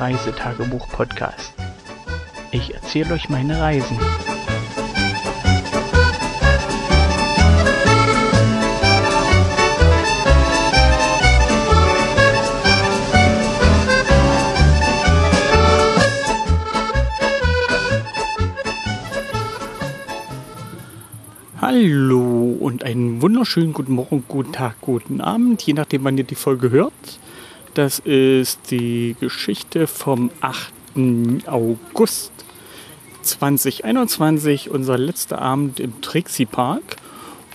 Reisetagebuch-Podcast. Ich erzähle euch meine Reisen. Hallo und einen wunderschönen guten Morgen, guten Tag, guten Abend, je nachdem, wann ihr die Folge hört. Das ist die Geschichte vom 8. August 2021, unser letzter Abend im Trixie Park.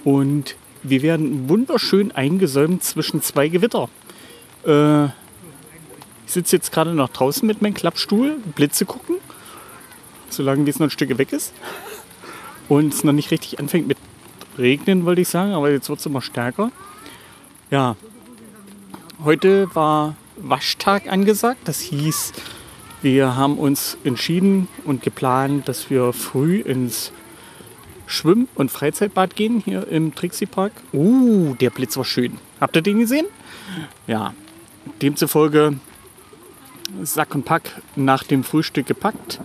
Und wir werden wunderschön eingesäumt zwischen zwei Gewitter. Äh, ich sitze jetzt gerade noch draußen mit meinem Klappstuhl, Blitze gucken, solange wie es noch ein Stück weg ist. Und es noch nicht richtig anfängt mit Regnen, wollte ich sagen, aber jetzt wird es immer stärker. Ja, Heute war Waschtag angesagt. Das hieß, wir haben uns entschieden und geplant, dass wir früh ins Schwimm- und Freizeitbad gehen hier im Trixie Park. Uh, der Blitz war schön. Habt ihr den gesehen? Ja, demzufolge Sack und Pack nach dem Frühstück gepackt,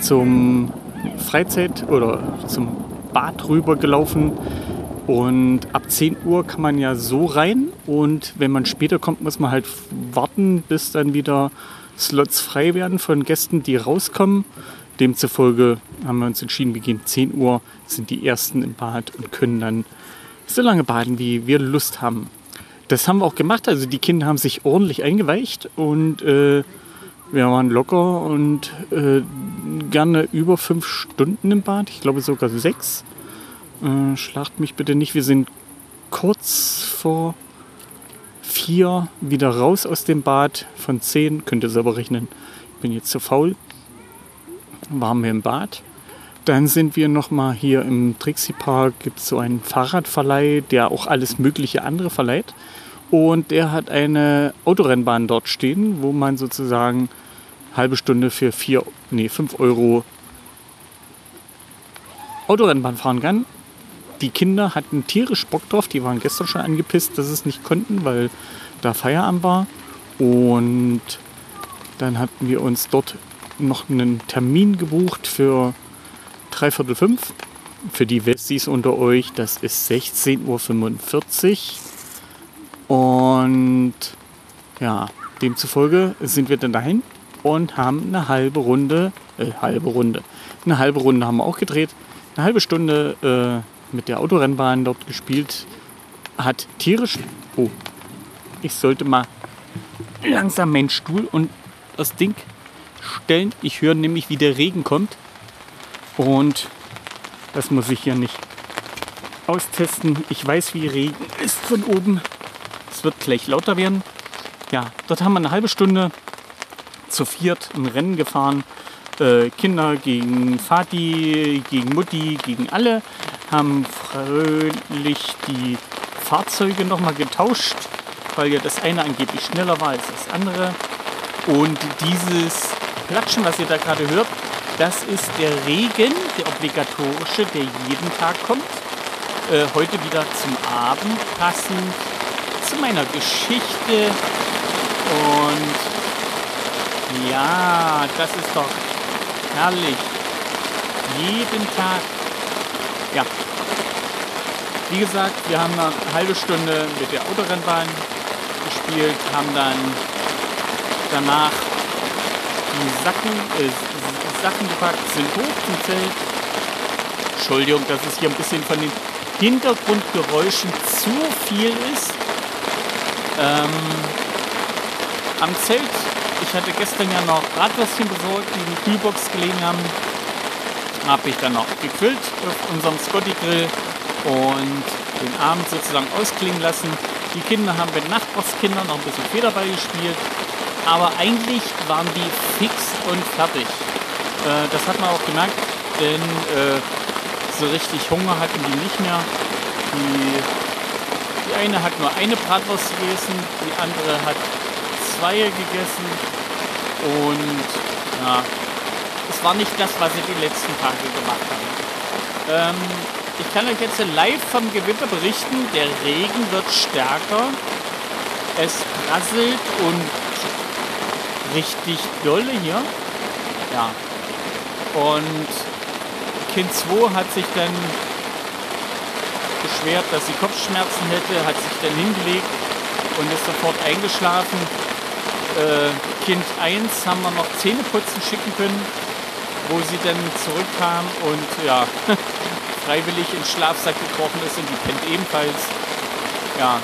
zum Freizeit- oder zum Bad rübergelaufen und ab 10 Uhr kann man ja so rein und wenn man später kommt, muss man halt warten, bis dann wieder Slots frei werden von Gästen, die rauskommen. Demzufolge haben wir uns entschieden, wir gehen 10 Uhr, sind die Ersten im Bad und können dann so lange baden, wie wir Lust haben. Das haben wir auch gemacht, also die Kinder haben sich ordentlich eingeweicht und äh, wir waren locker und äh, gerne über fünf Stunden im Bad, ich glaube sogar sechs. Äh, schlacht mich bitte nicht. Wir sind kurz vor vier wieder raus aus dem Bad. Von zehn, könnt ihr selber rechnen. Ich bin jetzt zu faul. Waren wir im Bad. Dann sind wir nochmal hier im Trixie Park. Gibt es so einen Fahrradverleih, der auch alles Mögliche andere verleiht. Und der hat eine Autorennbahn dort stehen, wo man sozusagen halbe Stunde für vier, nee, fünf Euro Autorennbahn fahren kann die Kinder hatten tierisch Bock drauf. Die waren gestern schon angepisst, dass sie es nicht konnten, weil da Feierabend war. Und dann hatten wir uns dort noch einen Termin gebucht für dreiviertel fünf. Für die Westies unter euch, das ist 16.45 Uhr. Und ja, demzufolge sind wir dann dahin und haben eine halbe Runde, äh, halbe Runde, eine halbe Runde haben wir auch gedreht. Eine halbe Stunde äh, mit der Autorennbahn dort gespielt. Hat tierisch. Oh, ich sollte mal langsam meinen Stuhl und das Ding stellen. Ich höre nämlich, wie der Regen kommt. Und das muss ich hier nicht austesten. Ich weiß, wie Regen ist von oben. Es wird gleich lauter werden. Ja, dort haben wir eine halbe Stunde zu viert ein Rennen gefahren. Äh, Kinder gegen Vati, gegen Mutti, gegen alle haben fröhlich die Fahrzeuge nochmal getauscht, weil ja das eine angeblich schneller war als das andere. Und dieses Platschen, was ihr da gerade hört, das ist der Regen, der obligatorische, der jeden Tag kommt. Äh, heute wieder zum Abend passend zu meiner Geschichte. Und ja, das ist doch herrlich. Jeden Tag ja, wie gesagt, wir haben eine halbe Stunde mit der Autorennbahn gespielt, haben dann danach die Sacken, äh, Sachen gepackt, sind hoch zum Zelt. Entschuldigung, dass es hier ein bisschen von den Hintergrundgeräuschen zu viel ist. Ähm, am Zelt, ich hatte gestern ja noch Bratwürstchen besorgt, die in der Kühlbox gelegen haben habe ich dann noch gegrillt auf unserem Scotty Grill und den Abend sozusagen ausklingen lassen. Die Kinder haben mit Nachbarskindern noch ein bisschen Federball gespielt, aber eigentlich waren die fix und fertig. Äh, das hat man auch gemerkt, denn äh, so richtig Hunger hatten die nicht mehr. Die, die eine hat nur eine Bratwurst gegessen, die andere hat zwei gegessen und ja, es war nicht das, was sie die letzten Tage gemacht haben. Ähm, ich kann euch jetzt live vom Gewitter berichten. Der Regen wird stärker. Es prasselt und richtig dolle hier. Ja. Und Kind 2 hat sich dann beschwert, dass sie Kopfschmerzen hätte, hat sich dann hingelegt und ist sofort eingeschlafen. Äh, kind 1 haben wir noch Zähneputzen schicken können, wo sie dann zurückkam und ja, freiwillig ins Schlafsack gekrochen ist und die pennt ebenfalls. Ja,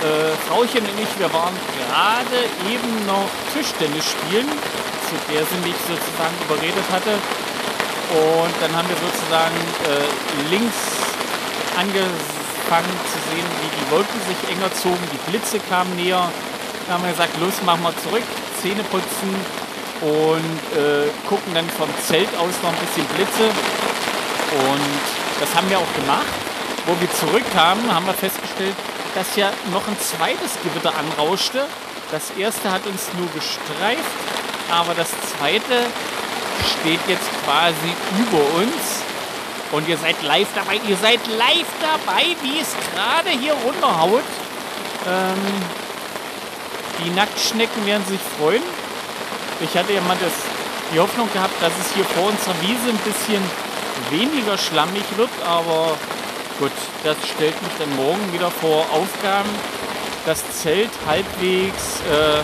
äh, Frauchen und ich, wir waren gerade eben noch Tischtennis spielen, zu der sie mich sozusagen überredet hatte. Und dann haben wir sozusagen äh, links angefangen zu sehen, wie die Wolken sich enger zogen, die Blitze kamen näher. Dann haben wir gesagt, los, machen wir zurück, Zähne putzen und äh, gucken dann vom Zelt aus noch ein bisschen Blitze. Und das haben wir auch gemacht. Wo wir zurückkamen, haben wir festgestellt, dass ja noch ein zweites Gewitter anrauschte. Das erste hat uns nur gestreift, aber das zweite steht jetzt quasi über uns. Und ihr seid live dabei. Ihr seid live dabei, wie es gerade hier runterhaut. Ähm, die Nacktschnecken werden sich freuen. Ich hatte ja mal das, die Hoffnung gehabt, dass es hier vor unserer Wiese ein bisschen weniger schlammig wird, aber gut, das stellt mich dann morgen wieder vor Aufgaben, das Zelt halbwegs äh,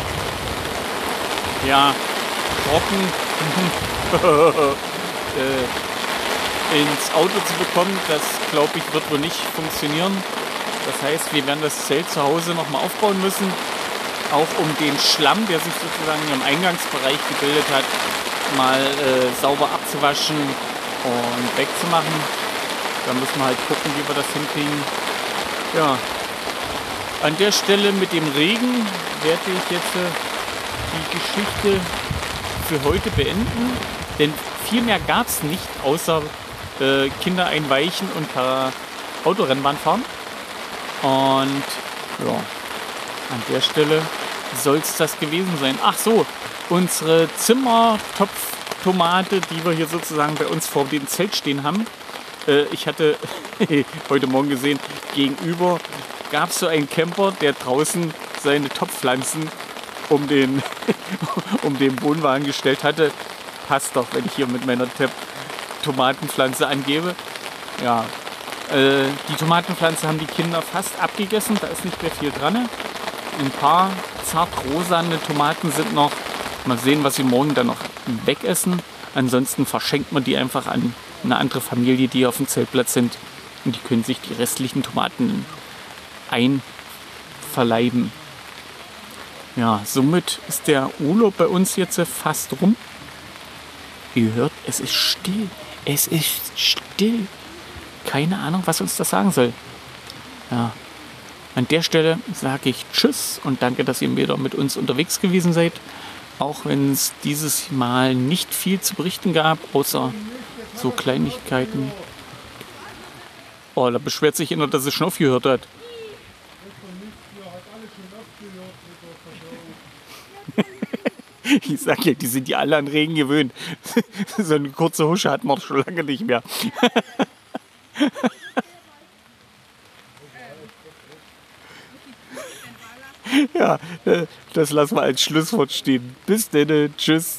ja, trocken äh, ins Auto zu bekommen. Das glaube ich wird wohl nicht funktionieren. Das heißt, wir werden das Zelt zu Hause nochmal aufbauen müssen, auch um den Schlamm, der sich sozusagen im Eingangsbereich gebildet hat, mal äh, sauber abzuwaschen und wegzumachen. Da müssen wir halt gucken, wie wir das hinkriegen. Ja, an der Stelle mit dem Regen werde ich jetzt äh, die Geschichte für heute beenden, denn viel mehr gab es nicht, außer äh, Kinder einweichen und per Autorennbahn fahren. Und ja, an der Stelle soll es das gewesen sein. Ach so, unsere Zimmertopftomate, die wir hier sozusagen bei uns vor dem Zelt stehen haben. Äh, ich hatte heute Morgen gesehen, gegenüber gab es so einen Camper, der draußen seine Topfpflanzen um den, um den Wohnwagen gestellt hatte. Passt doch, wenn ich hier mit meiner Tomatenpflanze angebe. Ja, äh, die Tomatenpflanze haben die Kinder fast abgegessen, da ist nicht mehr viel dran. Ein paar zart rosane Tomaten sind noch. Mal sehen, was sie morgen dann noch wegessen. Ansonsten verschenkt man die einfach an eine andere Familie, die auf dem Zeltplatz sind. Und die können sich die restlichen Tomaten einverleiben. Ja, somit ist der Urlaub bei uns jetzt fast rum. Ihr hört, es ist still. Es ist still. Keine Ahnung, was uns das sagen soll. Ja. An der Stelle sage ich Tschüss und danke, dass ihr wieder mit uns unterwegs gewesen seid. Auch wenn es dieses Mal nicht viel zu berichten gab, außer so Kleinigkeiten. Oh, da beschwert sich jemand, dass es schon aufgehört hat. Ich sag ja, die sind ja alle an Regen gewöhnt. So eine kurze Husche hat man schon lange nicht mehr. Ja, äh, das lassen wir als Schlusswort stehen. Bis dann. Tschüss.